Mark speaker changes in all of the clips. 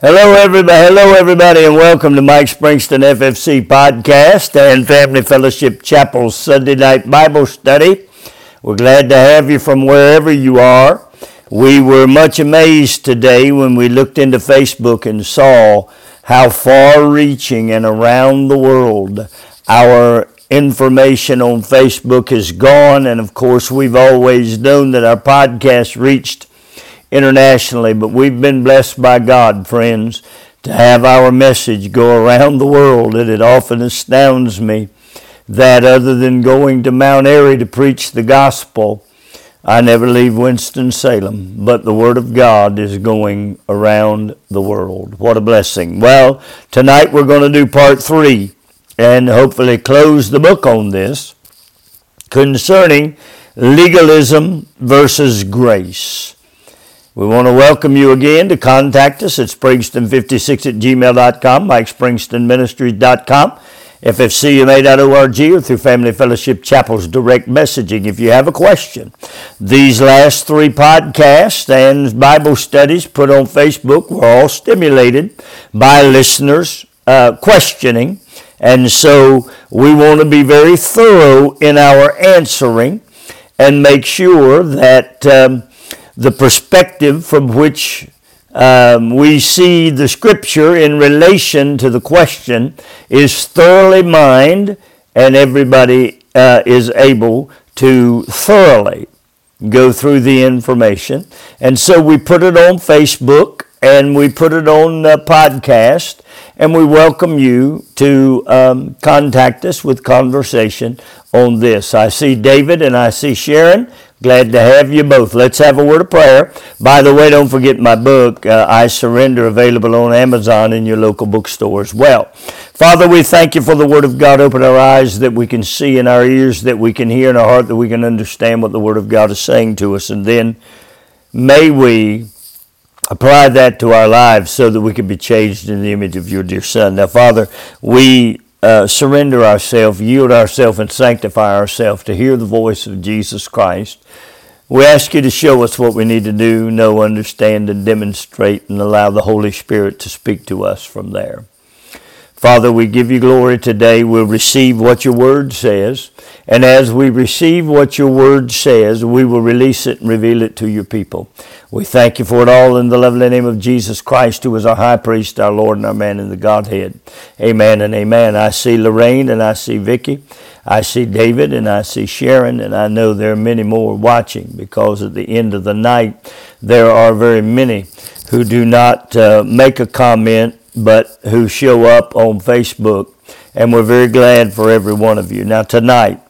Speaker 1: Hello, everybody. Hello, everybody, and welcome to Mike Springston FFC podcast and Family Fellowship Chapel's Sunday night Bible study. We're glad to have you from wherever you are. We were much amazed today when we looked into Facebook and saw how far reaching and around the world our information on Facebook has gone. And of course, we've always known that our podcast reached internationally, but we've been blessed by God, friends, to have our message go around the world. And it often astounds me that other than going to Mount Airy to preach the gospel, I never leave Winston-Salem, but the Word of God is going around the world. What a blessing. Well, tonight we're going to do part three and hopefully close the book on this concerning legalism versus grace. We want to welcome you again to contact us at springston56 at gmail.com, mikespringstonministries.com, ffcma.org, or through Family Fellowship Chapel's direct messaging. If you have a question, these last three podcasts and Bible studies put on Facebook were all stimulated by listeners uh, questioning. And so we want to be very thorough in our answering and make sure that. Um, the perspective from which um, we see the scripture in relation to the question is thoroughly mined, and everybody uh, is able to thoroughly go through the information. And so we put it on Facebook and we put it on a podcast, and we welcome you to um, contact us with conversation on this. I see David and I see Sharon. Glad to have you both. Let's have a word of prayer. By the way, don't forget my book, uh, I Surrender, available on Amazon in your local bookstore as well. Father, we thank you for the Word of God. Open our eyes that we can see and our ears that we can hear and our heart that we can understand what the Word of God is saying to us. And then may we apply that to our lives so that we can be changed in the image of your dear Son. Now, Father, we uh, surrender ourselves, yield ourselves, and sanctify ourselves to hear the voice of Jesus Christ. We ask you to show us what we need to do, know, understand, and demonstrate, and allow the Holy Spirit to speak to us from there. Father, we give you glory today. We'll receive what your word says. And as we receive what your word says, we will release it and reveal it to your people. We thank you for it all in the lovely name of Jesus Christ, who is our high priest, our Lord, and our man in the Godhead. Amen and amen. I see Lorraine and I see Vicky. I see David and I see Sharon, and I know there are many more watching because at the end of the night, there are very many who do not uh, make a comment but who show up on Facebook. And we're very glad for every one of you. Now, tonight,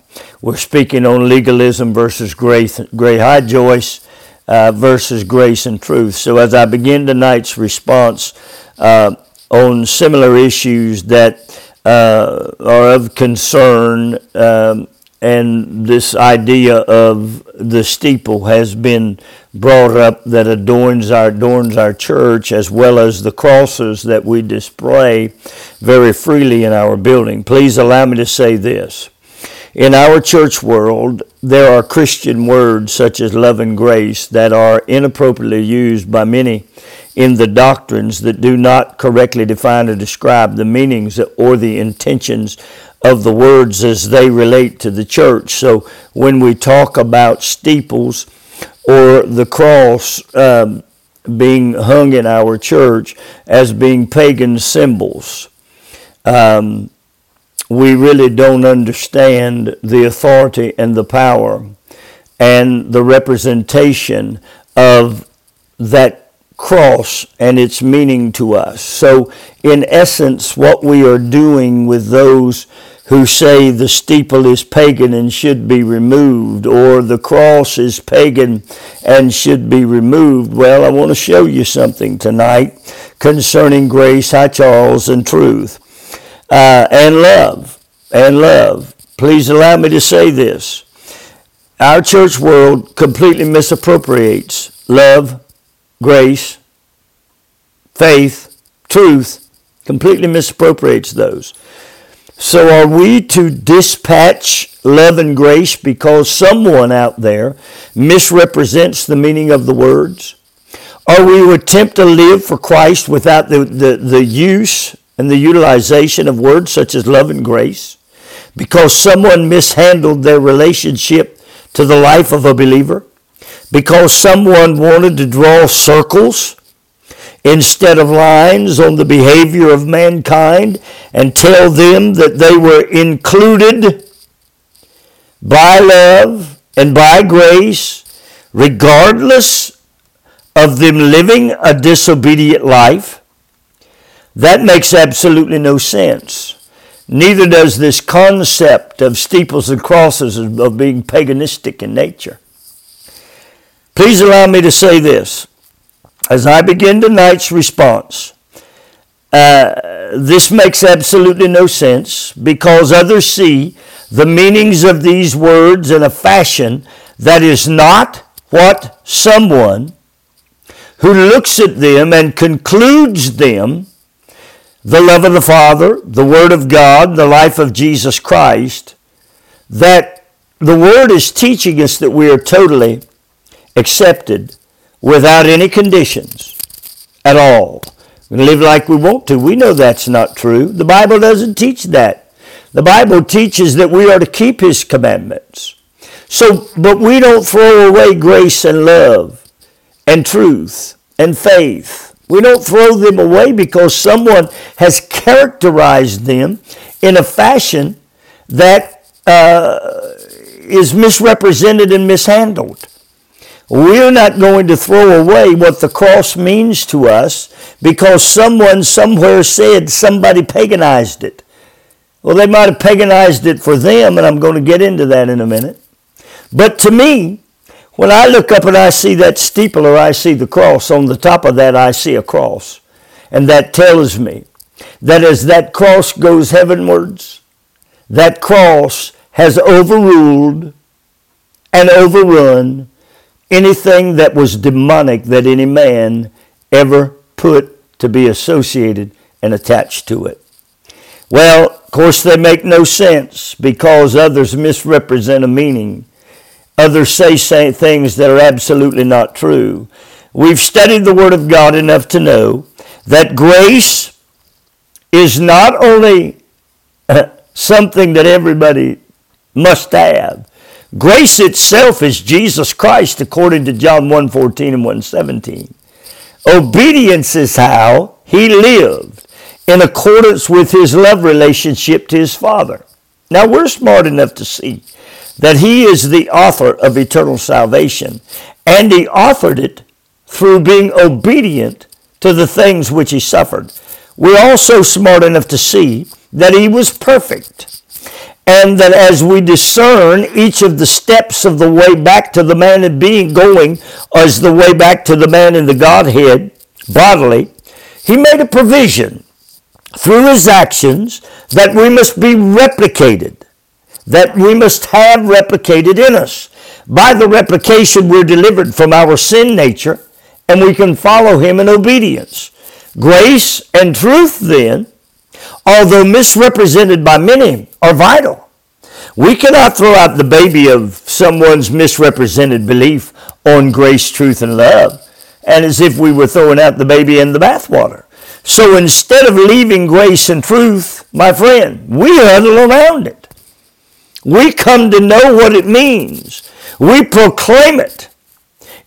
Speaker 1: we're speaking on legalism versus grace. Great Hi, Joyce, uh, versus grace and truth. So, as I begin tonight's response uh, on similar issues that uh, are of concern um, and this idea of the steeple has been brought up that adorns our adorns our church as well as the crosses that we display very freely in our building. Please allow me to say this. In our church world, there are Christian words such as love and grace that are inappropriately used by many in the doctrines that do not correctly define or describe the meanings or the intentions of the words as they relate to the church. So when we talk about steeples or the cross um, being hung in our church as being pagan symbols, um, we really don't understand the authority and the power and the representation of that cross and its meaning to us. So, in essence, what we are doing with those who say the steeple is pagan and should be removed, or the cross is pagan and should be removed. Well, I want to show you something tonight concerning grace, hi Charles, and truth, uh, and love, and love. Please allow me to say this. Our church world completely misappropriates love, grace, faith, truth, completely misappropriates those. So are we to dispatch love and grace because someone out there misrepresents the meaning of the words? or we to attempt to live for Christ without the, the, the use and the utilization of words such as love and grace because someone mishandled their relationship to the life of a believer, because someone wanted to draw circles instead of lines on the behavior of mankind and tell them that they were included by love and by grace, regardless of them living a disobedient life, that makes absolutely no sense. Neither does this concept of steeples and crosses of being paganistic in nature. Please allow me to say this. As I begin tonight's response, uh, this makes absolutely no sense because others see the meanings of these words in a fashion that is not what someone who looks at them and concludes them the love of the Father, the Word of God, the life of Jesus Christ, that the Word is teaching us that we are totally accepted without any conditions at all. We live like we want to. We know that's not true. The Bible doesn't teach that. The Bible teaches that we are to keep His commandments. So, but we don't throw away grace and love and truth and faith we don't throw them away because someone has characterized them in a fashion that uh, is misrepresented and mishandled. We're not going to throw away what the cross means to us because someone somewhere said somebody paganized it. Well, they might have paganized it for them, and I'm going to get into that in a minute. But to me, when I look up and I see that steeple or I see the cross, on the top of that I see a cross. And that tells me that as that cross goes heavenwards, that cross has overruled and overrun anything that was demonic that any man ever put to be associated and attached to it. Well, of course, they make no sense because others misrepresent a meaning Others say, things that are absolutely not true. We've studied the Word of God enough to know that grace is not only uh, something that everybody must have. Grace itself is Jesus Christ according to John 1:14 and 1:17. Obedience is how he lived in accordance with his love relationship to his Father. Now we're smart enough to see that he is the author of eternal salvation, and he offered it through being obedient to the things which he suffered. We're also smart enough to see that he was perfect, and that as we discern each of the steps of the way back to the man in being going as the way back to the man in the Godhead bodily, he made a provision through his actions that we must be replicated that we must have replicated in us. By the replication, we're delivered from our sin nature and we can follow Him in obedience. Grace and truth, then, although misrepresented by many, are vital. We cannot throw out the baby of someone's misrepresented belief on grace, truth, and love, and as if we were throwing out the baby in the bathwater. So instead of leaving grace and truth, my friend, we huddle around it. We come to know what it means. We proclaim it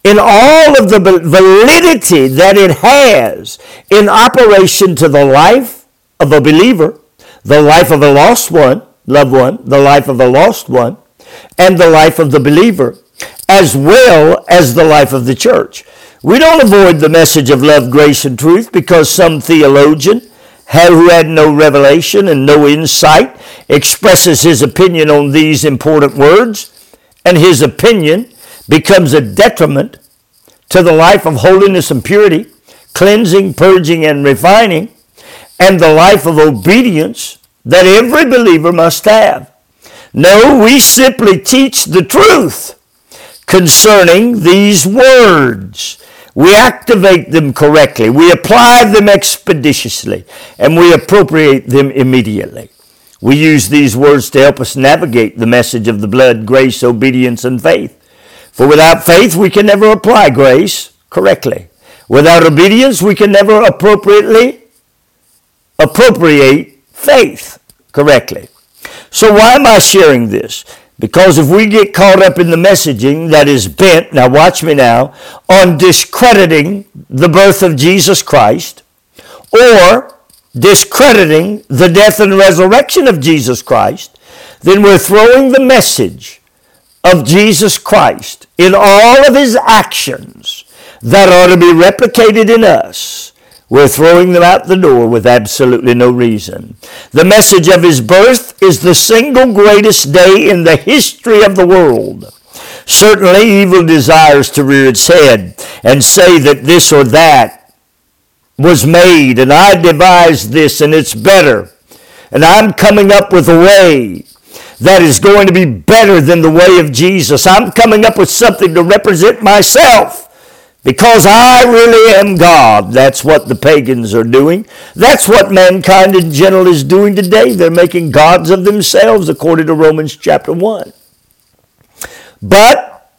Speaker 1: in all of the validity that it has in operation to the life of a believer, the life of a lost one, loved one, the life of a lost one, and the life of the believer, as well as the life of the church. We don't avoid the message of love, grace, and truth because some theologian who had no revelation and no insight, expresses his opinion on these important words, and his opinion becomes a detriment to the life of holiness and purity, cleansing, purging, and refining, and the life of obedience that every believer must have. No, we simply teach the truth concerning these words we activate them correctly, we apply them expeditiously, and we appropriate them immediately. We use these words to help us navigate the message of the blood, grace, obedience, and faith. For without faith, we can never apply grace correctly. Without obedience, we can never appropriately appropriate faith correctly. So why am I sharing this? Because if we get caught up in the messaging that is bent, now watch me now, on discrediting the birth of Jesus Christ or discrediting the death and resurrection of Jesus Christ, then we're throwing the message of Jesus Christ in all of his actions that are to be replicated in us we're throwing them out the door with absolutely no reason. The message of his birth is the single greatest day in the history of the world. Certainly, evil desires to rear its head and say that this or that was made, and I devised this, and it's better. And I'm coming up with a way that is going to be better than the way of Jesus. I'm coming up with something to represent myself because I really am God. That's what the pagans are doing. That's what mankind in general is doing today. They're making gods of themselves, according to Romans chapter 1. But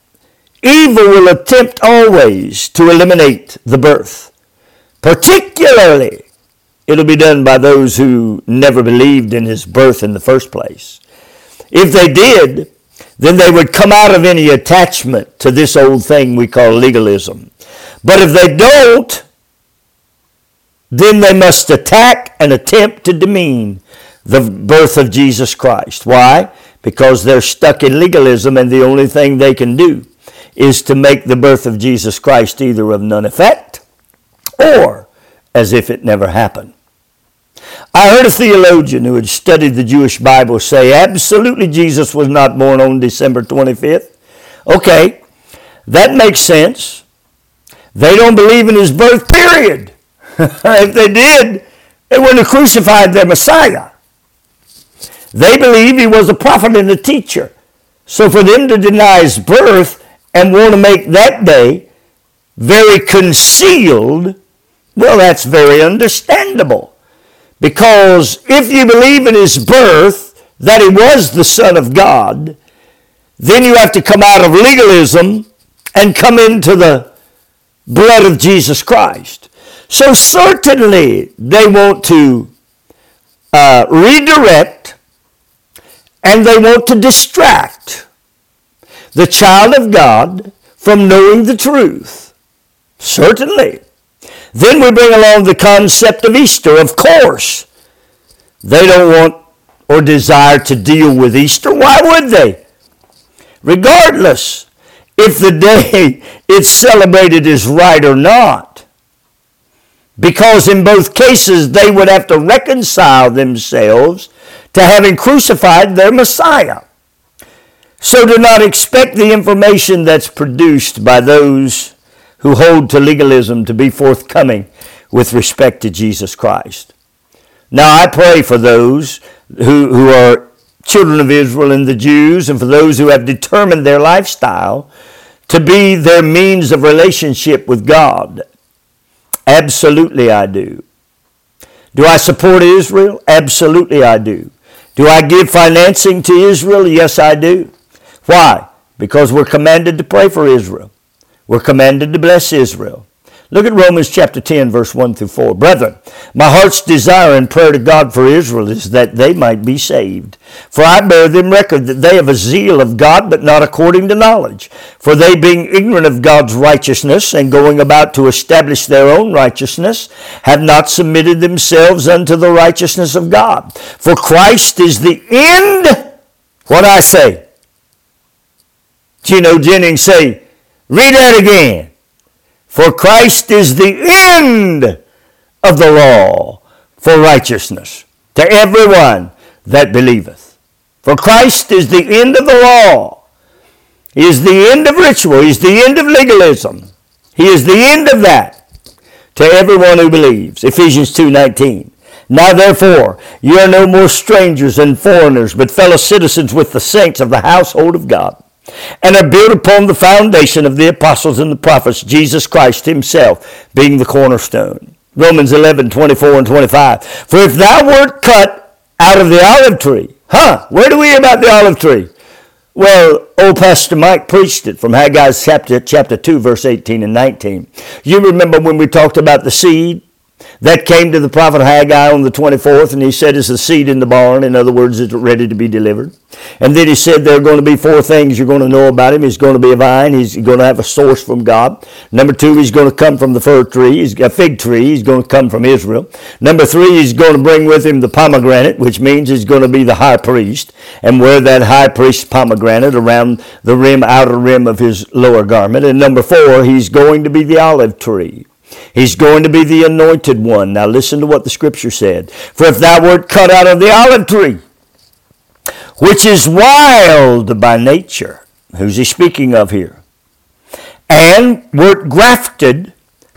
Speaker 1: evil will attempt always to eliminate the birth. Particularly, it'll be done by those who never believed in his birth in the first place. If they did, then they would come out of any attachment to this old thing we call legalism. But if they don't, then they must attack and attempt to demean the birth of Jesus Christ. Why? Because they're stuck in legalism and the only thing they can do is to make the birth of Jesus Christ either of none effect or as if it never happened. I heard a theologian who had studied the Jewish Bible say absolutely Jesus was not born on December 25th. Okay, that makes sense. They don't believe in his birth, period. if they did, they wouldn't have crucified their Messiah. They believe he was a prophet and a teacher. So for them to deny his birth and want to make that day very concealed, well, that's very understandable. Because if you believe in his birth, that he was the Son of God, then you have to come out of legalism and come into the blood of Jesus Christ. So certainly they want to uh, redirect and they want to distract the child of God from knowing the truth. Certainly. Then we bring along the concept of Easter. Of course, they don't want or desire to deal with Easter. Why would they? Regardless, if the day it's celebrated is right or not. Because in both cases, they would have to reconcile themselves to having crucified their Messiah. So do not expect the information that's produced by those who hold to legalism to be forthcoming with respect to Jesus Christ. Now, I pray for those who, who are children of Israel and the Jews, and for those who have determined their lifestyle to be their means of relationship with God. Absolutely, I do. Do I support Israel? Absolutely, I do. Do I give financing to Israel? Yes, I do. Why? Because we're commanded to pray for Israel. We're commanded to bless Israel. Look at Romans chapter 10, verse 1 through 4. Brethren, my heart's desire and prayer to God for Israel is that they might be saved. For I bear them record that they have a zeal of God, but not according to knowledge. For they, being ignorant of God's righteousness, and going about to establish their own righteousness, have not submitted themselves unto the righteousness of God. For Christ is the end. What I say? Gino Jennings say, read that again. For Christ is the end of the law for righteousness to everyone that believeth. For Christ is the end of the law. He is the end of ritual. He is the end of legalism. He is the end of that to everyone who believes. Ephesians 2.19 Now therefore, you are no more strangers and foreigners, but fellow citizens with the saints of the household of God and are built upon the foundation of the apostles and the prophets, Jesus Christ himself being the cornerstone. Romans 11, 24 and 25. For if thou wert cut out of the olive tree, huh, where do we hear about the olive tree? Well, old Pastor Mike preached it from Haggai chapter, chapter 2, verse 18 and 19. You remember when we talked about the seed? That came to the prophet Haggai on the 24th, and he said, It's a seed in the barn. In other words, it's ready to be delivered. And then he said, There are going to be four things you're going to know about him. He's going to be a vine. He's going to have a source from God. Number two, he's going to come from the fir tree. He's a fig tree. He's going to come from Israel. Number three, he's going to bring with him the pomegranate, which means he's going to be the high priest and wear that high priest pomegranate around the rim, outer rim of his lower garment. And number four, he's going to be the olive tree. He's going to be the anointed one. Now listen to what the scripture said. For if thou wert cut out of the olive tree, which is wild by nature, who's he speaking of here? And wert grafted,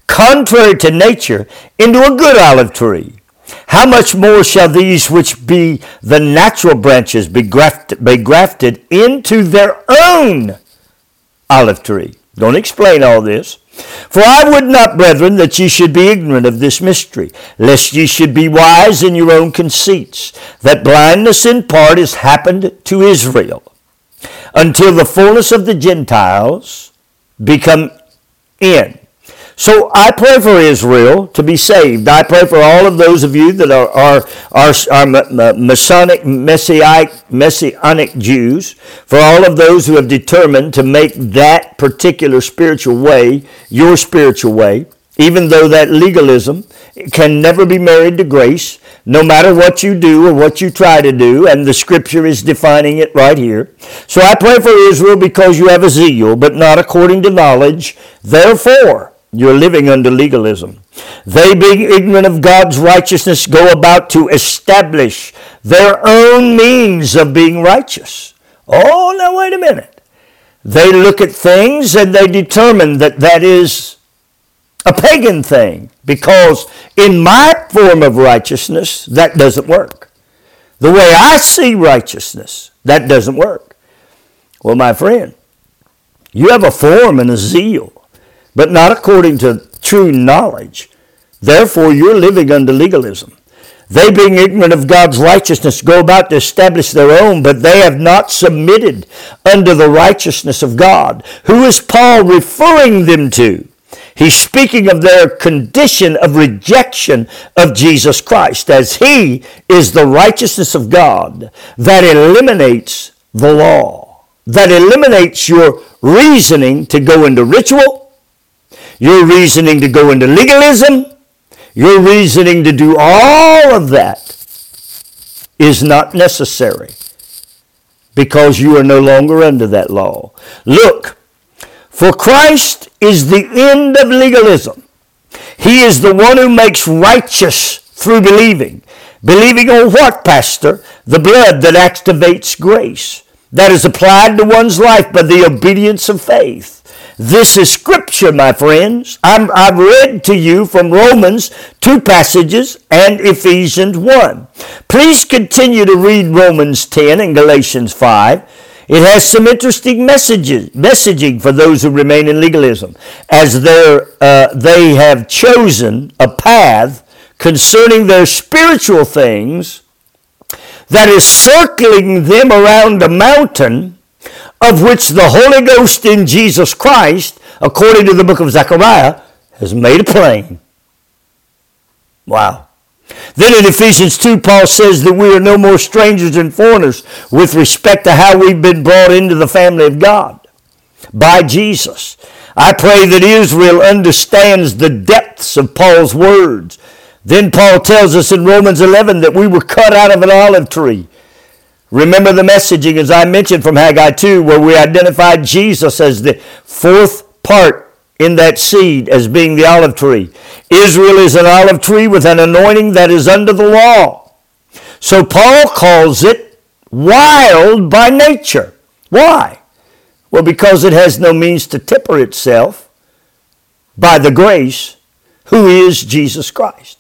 Speaker 1: contrary to nature, into a good olive tree. How much more shall these which be the natural branches be grafted, be grafted into their own olive tree? Don't explain all this. For I would not, brethren, that ye should be ignorant of this mystery, lest ye should be wise in your own conceits, that blindness in part is happened to Israel, until the fullness of the Gentiles become in. So I pray for Israel to be saved. I pray for all of those of you that are, are, are, are Masonic, Messianic, Messianic Jews, for all of those who have determined to make that particular spiritual way your spiritual way, even though that legalism can never be married to grace, no matter what you do or what you try to do, and the scripture is defining it right here. So I pray for Israel because you have a zeal, but not according to knowledge. Therefore, you're living under legalism. They, being ignorant of God's righteousness, go about to establish their own means of being righteous. Oh, now wait a minute. They look at things and they determine that that is a pagan thing because in my form of righteousness, that doesn't work. The way I see righteousness, that doesn't work. Well, my friend, you have a form and a zeal but not according to true knowledge. Therefore, you're living under legalism. They, being ignorant of God's righteousness, go about to establish their own, but they have not submitted under the righteousness of God. Who is Paul referring them to? He's speaking of their condition of rejection of Jesus Christ, as He is the righteousness of God that eliminates the law, that eliminates your reasoning to go into ritual, your reasoning to go into legalism, your reasoning to do all of that is not necessary because you are no longer under that law. Look, for Christ is the end of legalism. He is the one who makes righteous through believing. Believing on what, Pastor? The blood that activates grace, that is applied to one's life by the obedience of faith. This is scripture, my friends. i have read to you from Romans two passages and Ephesians 1. Please continue to read Romans 10 and Galatians 5. It has some interesting messages, messaging for those who remain in legalism, as uh, they have chosen a path concerning their spiritual things that is circling them around a mountain of which the Holy Ghost in Jesus Christ, according to the book of Zechariah, has made a plain. Wow. Then in Ephesians 2, Paul says that we are no more strangers and foreigners with respect to how we've been brought into the family of God by Jesus. I pray that Israel understands the depths of Paul's words. Then Paul tells us in Romans 11 that we were cut out of an olive tree Remember the messaging, as I mentioned from Haggai 2, where we identified Jesus as the fourth part in that seed as being the olive tree. Israel is an olive tree with an anointing that is under the law. So Paul calls it wild by nature. Why? Well, because it has no means to temper itself by the grace who is Jesus Christ.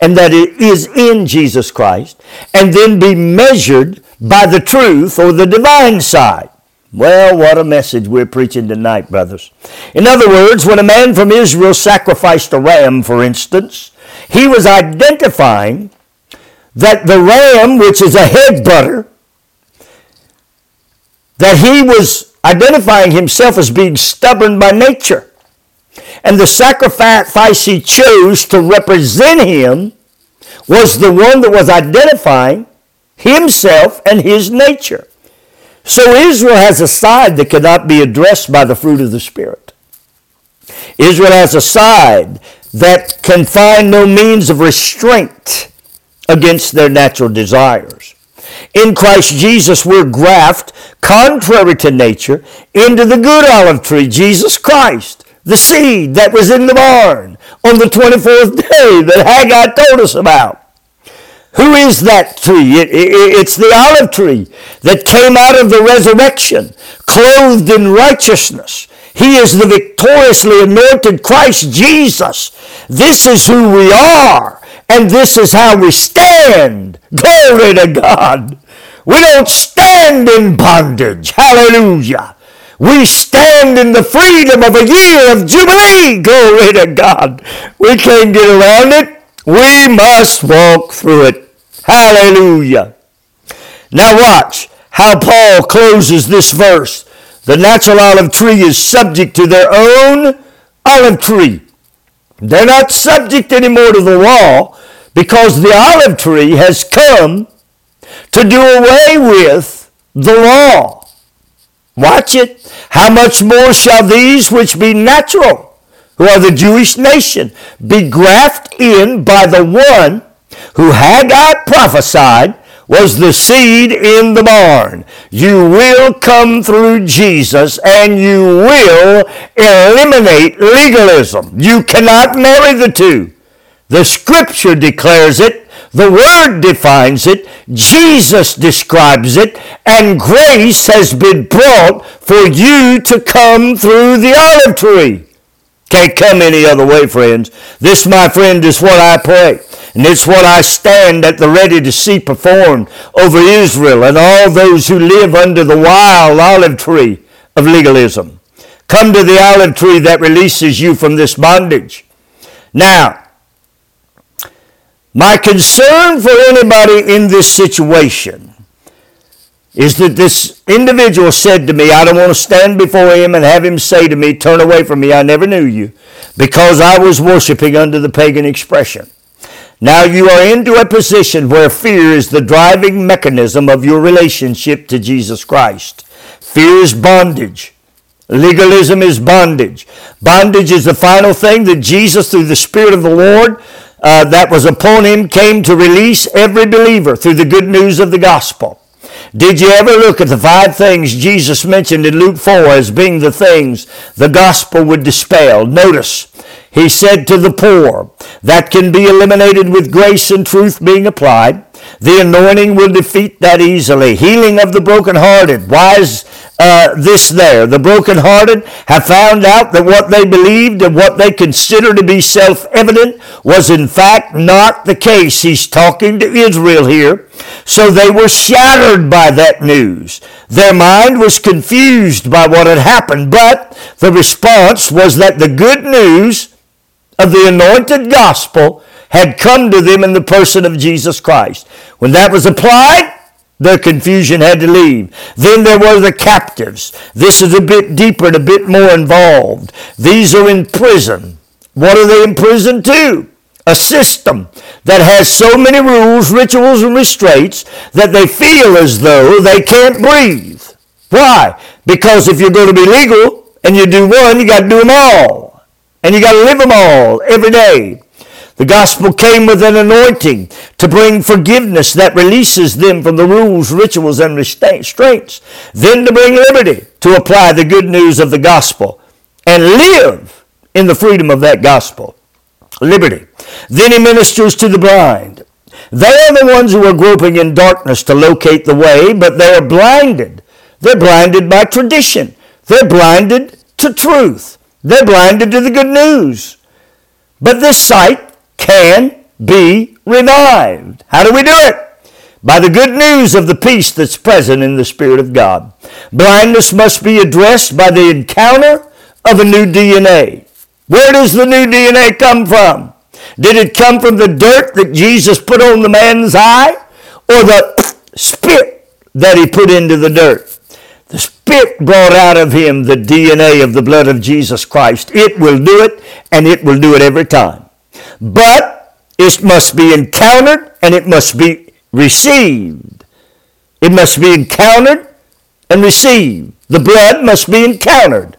Speaker 1: And that it is in Jesus Christ, and then be measured by the truth or the divine side. Well, what a message we're preaching tonight, brothers. In other words, when a man from Israel sacrificed a ram, for instance, he was identifying that the ram, which is a head butter, that he was identifying himself as being stubborn by nature. And the sacrifice he chose to represent him was the one that was identifying himself and his nature. So Israel has a side that cannot be addressed by the fruit of the Spirit. Israel has a side that can find no means of restraint against their natural desires. In Christ Jesus, we're grafted, contrary to nature, into the good olive tree, Jesus Christ, the seed that was in the barn on the 24th day that Haggai told us about. Who is that tree? It, it, it's the olive tree that came out of the resurrection, clothed in righteousness. He is the victoriously anointed Christ Jesus. This is who we are, and this is how we stand. Glory to God. We don't stand in bondage. Hallelujah. We stand in the freedom of a year of Jubilee. Glory to God. We can't get around it. We must walk through it. Hallelujah. Now watch how Paul closes this verse. The natural olive tree is subject to their own olive tree. They're not subject anymore to the law because the olive tree has come to do away with the law. Watch it. How much more shall these which be natural, who are the Jewish nation, be grafted in by the one who Haggai prophesied was the seed in the barn. You will come through Jesus and you will eliminate legalism. You cannot marry the two. The scripture declares it. The Word defines it, Jesus describes it, and grace has been brought for you to come through the olive tree. Can't come any other way, friends. This, my friend, is what I pray. And it's what I stand at the ready to see performed over Israel and all those who live under the wild olive tree of legalism. Come to the olive tree that releases you from this bondage. Now, my concern for anybody in this situation is that this individual said to me, I don't want to stand before him and have him say to me, Turn away from me, I never knew you, because I was worshiping under the pagan expression. Now you are into a position where fear is the driving mechanism of your relationship to Jesus Christ. Fear is bondage. Legalism is bondage. Bondage is the final thing that Jesus, through the Spirit of the Lord uh, that was upon him, came to release every believer through the good news of the gospel. Did you ever look at the five things Jesus mentioned in Luke 4 as being the things the gospel would dispel? Notice, he said to the poor, that can be eliminated with grace and truth being applied. The anointing will defeat that easily. Healing of the brokenhearted. Why is uh, this there? The brokenhearted have found out that what they believed and what they considered to be self-evident was in fact not the case. He's talking to Israel here. So they were shattered by that news. Their mind was confused by what had happened, but the response was that the good news of the anointed gospel had come to them in the person of Jesus Christ. When that was applied, their confusion had to leave. Then there were the captives. This is a bit deeper and a bit more involved. These are in prison. What are they in prison to? A system that has so many rules, rituals, and restraints that they feel as though they can't breathe. Why? Because if you're going to be legal and you do one, you got to do them all. And you got to live them all every day. The gospel came with an anointing to bring forgiveness that releases them from the rules, rituals, and restraints. Then to bring liberty to apply the good news of the gospel and live in the freedom of that gospel. Liberty. Then he ministers to the blind. They are the ones who are groping in darkness to locate the way, but they are blinded. They're blinded by tradition. They're blinded to truth. They're blinded to the good news. But this sight can be revived. How do we do it? By the good news of the peace that's present in the Spirit of God. Blindness must be addressed by the encounter of a new DNA. Where does the new DNA come from? Did it come from the dirt that Jesus put on the man's eye or the spit that he put into the dirt? The Spirit brought out of him the DNA of the blood of Jesus Christ. It will do it, and it will do it every time. But it must be encountered and it must be received. It must be encountered and received. The blood must be encountered.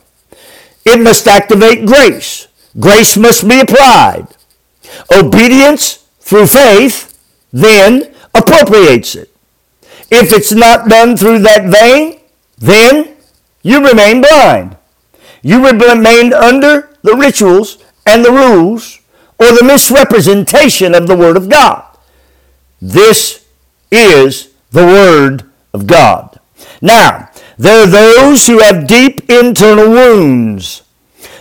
Speaker 1: It must activate grace. Grace must be applied. Obedience through faith then appropriates it. If it's not done through that vein, then you remain blind. You remain under the rituals and the rules or the misrepresentation of the Word of God. This is the Word of God. Now, there are those who have deep internal wounds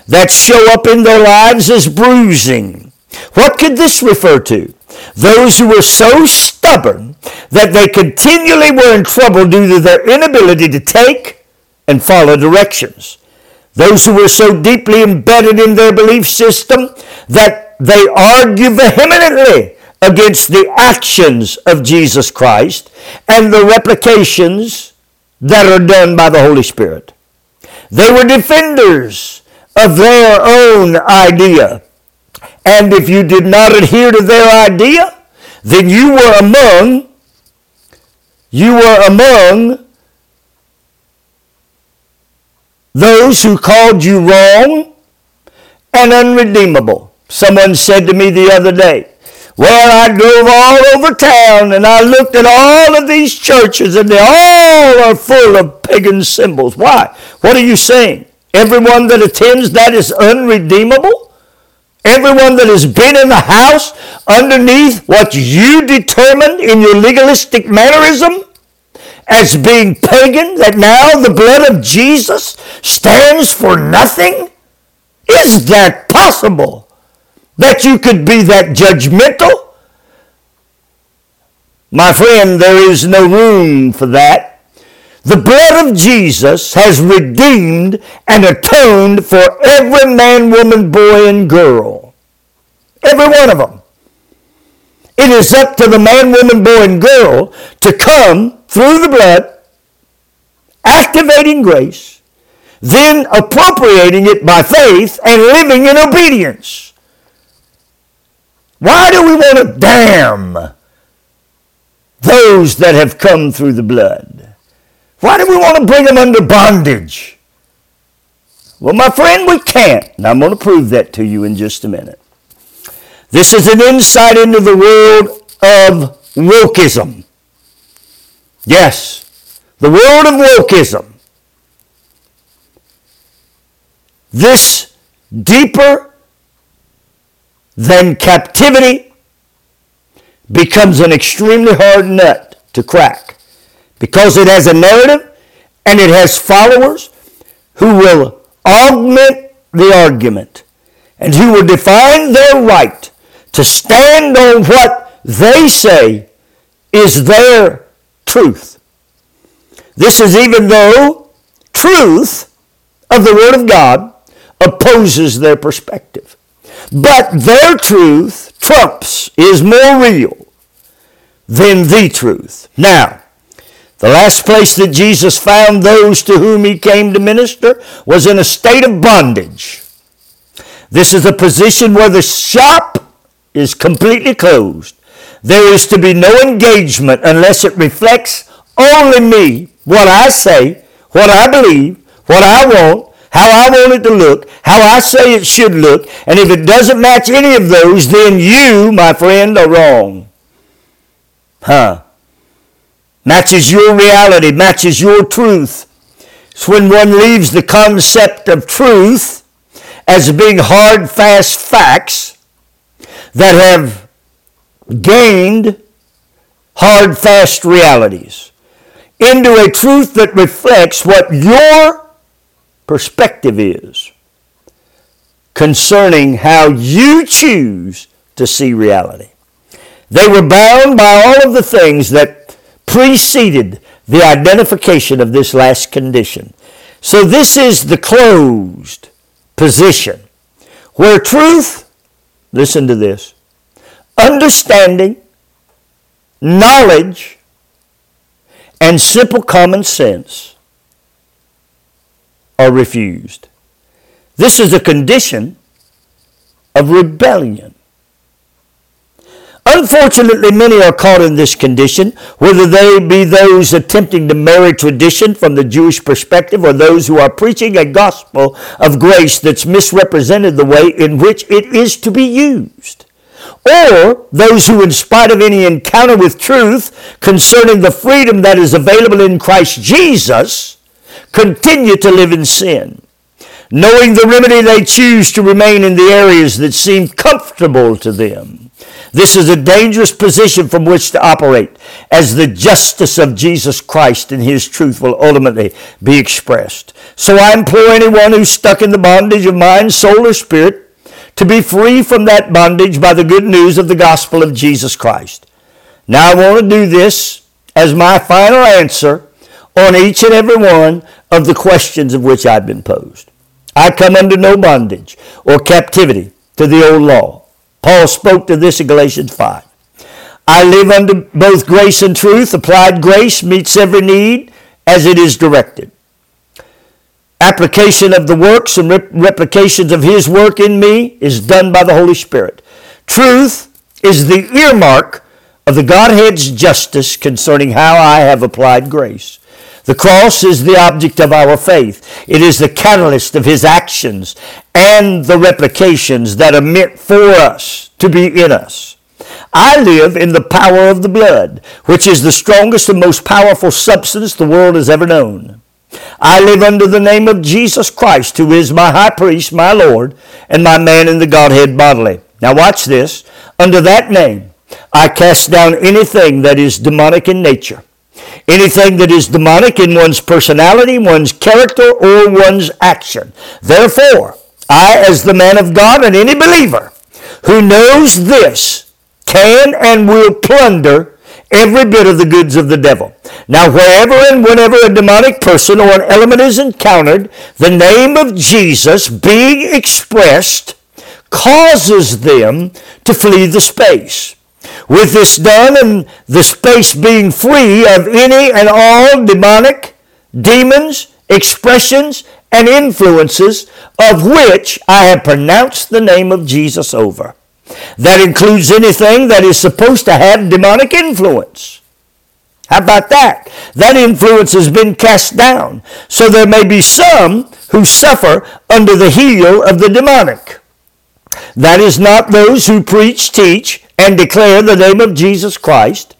Speaker 1: that show up in their lives as bruising. What could this refer to? Those who were so stubborn that they continually were in trouble due to their inability to take and follow directions. Those who were so deeply embedded in their belief system that they argue vehemently against the actions of Jesus Christ and the replications that are done by the Holy Spirit. They were defenders of their own idea. And if you did not adhere to their idea, then you were among you were among those who called you wrong and unredeemable. Someone said to me the other day, well, I drove all over town and I looked at all of these churches and they all are full of pagan symbols. Why? What are you saying? Everyone that attends that is unredeemable? Everyone that has been in the house underneath what you determined in your legalistic mannerism as being pagan, that now the blood of Jesus stands for nothing? Is that possible? That you could be that judgmental? My friend, there is no room for that. The blood of Jesus has redeemed and atoned for every man, woman, boy, and girl. Every one of them. It is up to the man, woman, boy, and girl to come through the blood, activating grace, then appropriating it by faith and living in obedience. Why do we want to damn those that have come through the blood? Why do we want to bring them under bondage? Well, my friend, we can't. And I'm going to prove that to you in just a minute. This is an insight into the world of wokeism. Yes, the world of wokeism. This deeper than captivity becomes an extremely hard nut to crack because it has a narrative and it has followers who will augment the argument and who will define their right to stand on what they say is their truth. This is even though truth of the Word of God opposes their perspective. But their truth trumps, is more real than the truth. Now, the last place that Jesus found those to whom he came to minister was in a state of bondage. This is a position where the shop is completely closed. There is to be no engagement unless it reflects only me, what I say, what I believe, what I want, how I want it to look, how I say it should look, and if it doesn't match any of those, then you, my friend, are wrong. Huh? Matches your reality, matches your truth. It's when one leaves the concept of truth as being hard, fast facts that have gained hard, fast realities into a truth that reflects what your perspective is concerning how you choose to see reality. They were bound by all of the things that preceded the identification of this last condition. So this is the closed position where truth, listen to this, understanding, knowledge, and simple common sense are refused. This is a condition of rebellion. Unfortunately, many are caught in this condition, whether they be those attempting to marry tradition from the Jewish perspective or those who are preaching a gospel of grace that's misrepresented the way in which it is to be used. Or those who, in spite of any encounter with truth concerning the freedom that is available in Christ Jesus, continue to live in sin knowing the remedy they choose to remain in the areas that seem comfortable to them. This is a dangerous position from which to operate, as the justice of Jesus Christ and His truth will ultimately be expressed. So I implore anyone who's stuck in the bondage of mind, soul, or spirit to be free from that bondage by the good news of the gospel of Jesus Christ. Now I want to do this as my final answer on each and every one of the questions of which I've been posed. I come under no bondage or captivity to the old law Paul spoke to this in Galatians 5. I live under both grace and truth. Applied grace meets every need as it is directed. Application of the works and replications of His work in me is done by the Holy Spirit. Truth is the earmark of the Godhead's justice concerning how I have applied grace. The cross is the object of our faith. It is the catalyst of his actions and the replications that are meant for us to be in us. I live in the power of the blood, which is the strongest and most powerful substance the world has ever known. I live under the name of Jesus Christ, who is my high priest, my Lord, and my man in the Godhead bodily. Now watch this. Under that name, I cast down anything that is demonic in nature anything that is demonic in one's personality, one's character, or one's action. Therefore, I, as the man of God and any believer who knows this, can and will plunder every bit of the goods of the devil. Now, wherever and whenever a demonic person or an element is encountered, the name of Jesus being expressed causes them to flee the space. With this done and the space being free of any and all demonic, demons, expressions, and influences of which I have pronounced the name of Jesus over. That includes anything that is supposed to have demonic influence. How about that? That influence has been cast down. So there may be some who suffer under the heel of the demonic. That is not those who preach, teach, and declare the name of Jesus Christ,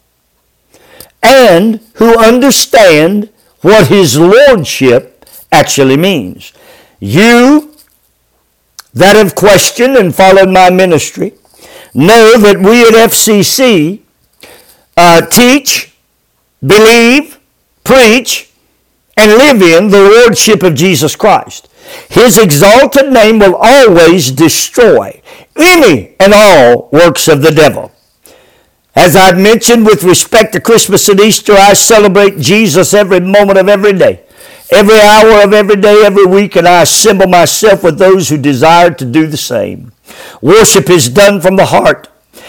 Speaker 1: and who understand what his lordship actually means. You that have questioned and followed my ministry know that we at FCC uh, teach, believe, preach, and live in the lordship of Jesus Christ. His exalted name will always destroy any and all works of the devil. As I've mentioned with respect to Christmas and Easter, I celebrate Jesus every moment of every day, every hour of every day, every week, and I assemble myself with those who desire to do the same. Worship is done from the heart.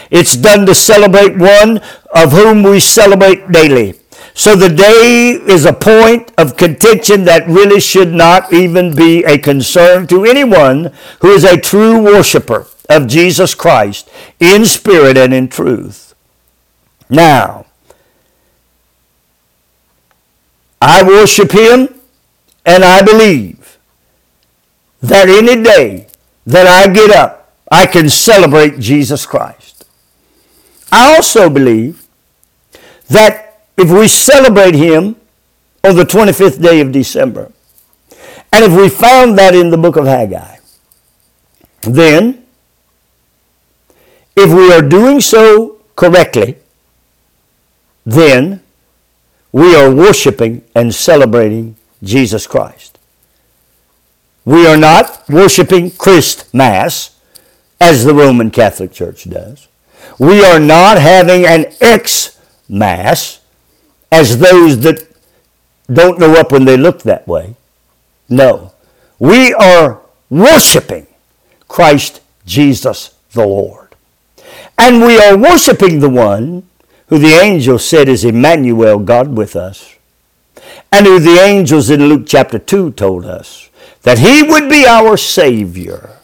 Speaker 1: It's done to celebrate one of whom we celebrate daily. So the day is a point of contention that really should not even be a concern to anyone who is a true worshiper of Jesus Christ in spirit and in truth. Now, I worship Him and I believe that any day that I get up, I can celebrate Jesus Christ. I also believe that if we celebrate him on the 25th day of December, and if we found that in the book of Haggai, then if we are doing so correctly, then we are worshiping and celebrating Jesus Christ. We are not worshiping Christ Mass as the Roman Catholic Church does. We are not having an ex Mass as those that don't know up when they look that way. No. We are worshiping Christ Jesus the Lord. And we are worshiping the one who the angel said is Emmanuel, God with us. And who the angels in Luke chapter 2 told us that he would be our Savior,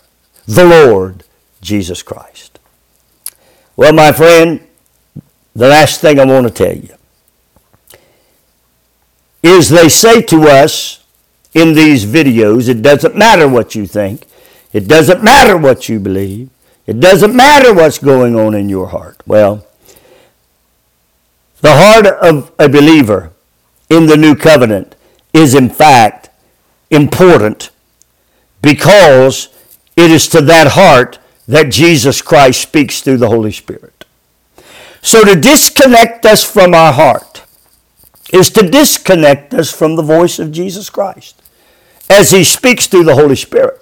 Speaker 1: the Lord Jesus Christ. Well, my friend, the last thing I want to tell you is they say to us in these videos, it doesn't matter what you think, it doesn't matter what you believe, it doesn't matter what's going on in your heart. Well, the heart of a believer in the new covenant is in fact important because it is to that heart that Jesus Christ speaks through the Holy Spirit. So to disconnect us from our heart is to disconnect us from the voice of Jesus Christ as he speaks through the Holy Spirit.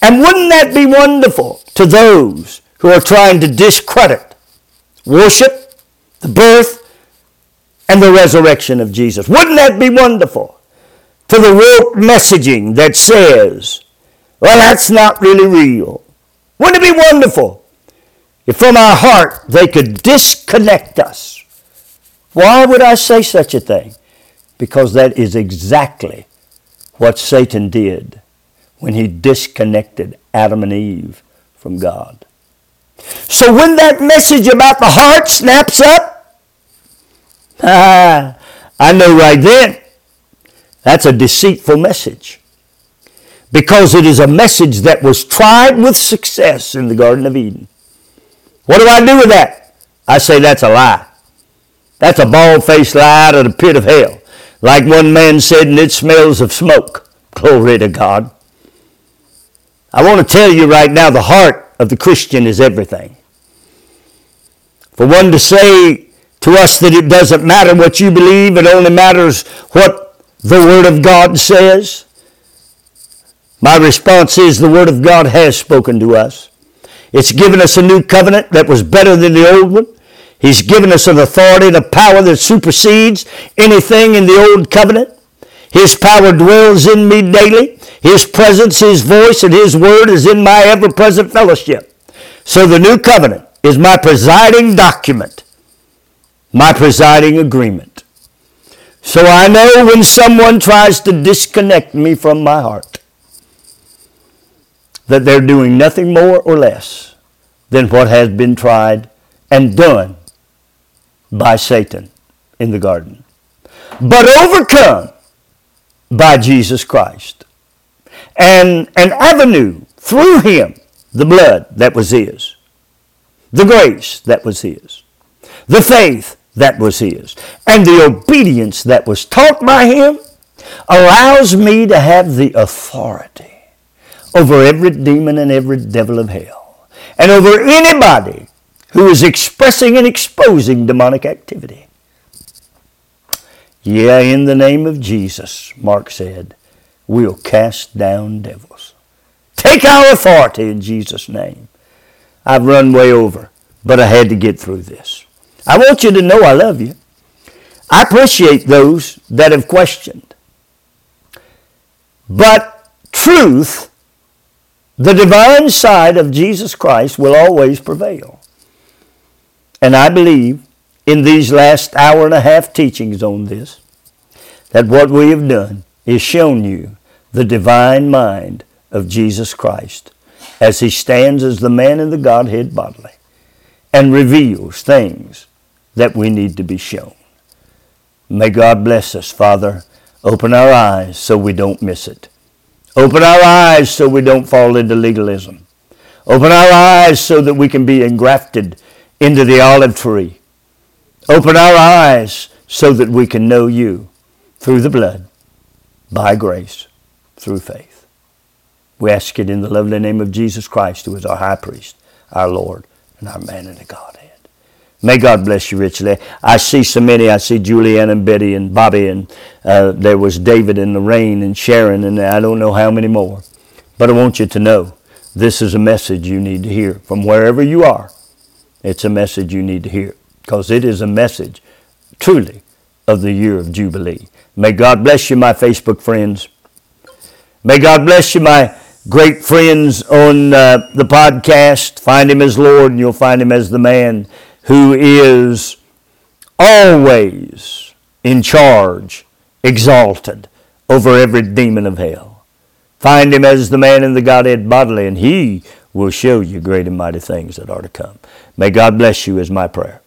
Speaker 1: And wouldn't that be wonderful to those who are trying to discredit worship, the birth, and the resurrection of Jesus? Wouldn't that be wonderful to the woke messaging that says, well, that's not really real? Wouldn't it be wonderful if from our heart they could disconnect us? Why would I say such a thing? Because that is exactly what Satan did when he disconnected Adam and Eve from God. So when that message about the heart snaps up, ah, I know right then that's a deceitful message because it is a message that was tried with success in the Garden of Eden. What do I do with that? I say that's a lie. That's a bald-faced lie out of the pit of hell. Like one man said, and it smells of smoke. Glory to God. I want to tell you right now, the heart of the Christian is everything. For one to say to us that it doesn't matter what you believe, it only matters what the Word of God says. My response is the Word of God has spoken to us. It's given us a new covenant that was better than the old one. He's given us an authority and a power that supersedes anything in the old covenant. His power dwells in me daily. His presence, His voice, and His word is in my ever-present fellowship. So the new covenant is my presiding document, my presiding agreement. So I know when someone tries to disconnect me from my heart that they're doing nothing more or less than what has been tried and done by Satan in the garden, but overcome by Jesus Christ. And an avenue through him, the blood that was his, the grace that was his, the faith that was his, and the obedience that was taught by him allows me to have the authority over every demon and every devil of hell and over anybody who is expressing and exposing demonic activity. Yeah, in the name of Jesus, Mark said, we'll cast down devils. Take our authority in Jesus' name. I've run way over, but I had to get through this. I want you to know I love you. I appreciate those that have questioned. But truth, the divine side of Jesus Christ, will always prevail. And I believe in these last hour and a half teachings on this that what we have done is shown you the divine mind of Jesus Christ as he stands as the man in the Godhead bodily and reveals things that we need to be shown. May God bless us, Father. Open our eyes so we don't miss it. Open our eyes so we don't fall into legalism. Open our eyes so that we can be engrafted into the olive tree. Open our eyes so that we can know you through the blood, by grace, through faith. We ask it in the lovely name of Jesus Christ, who is our high priest, our Lord, and our man in the Godhead. May God bless you richly. I see so many. I see Julianne and Betty and Bobby, and uh, there was David and Lorraine and Sharon, and I don't know how many more. But I want you to know this is a message you need to hear from wherever you are. It's a message you need to hear because it is a message truly of the year of Jubilee. May God bless you, my Facebook friends. May God bless you, my great friends on uh, the podcast. Find Him as Lord, and you'll find Him as the man who is always in charge, exalted over every demon of hell. Find him as the man in the Godhead bodily, and he will show you great and mighty things that are to come. May God bless you is my prayer.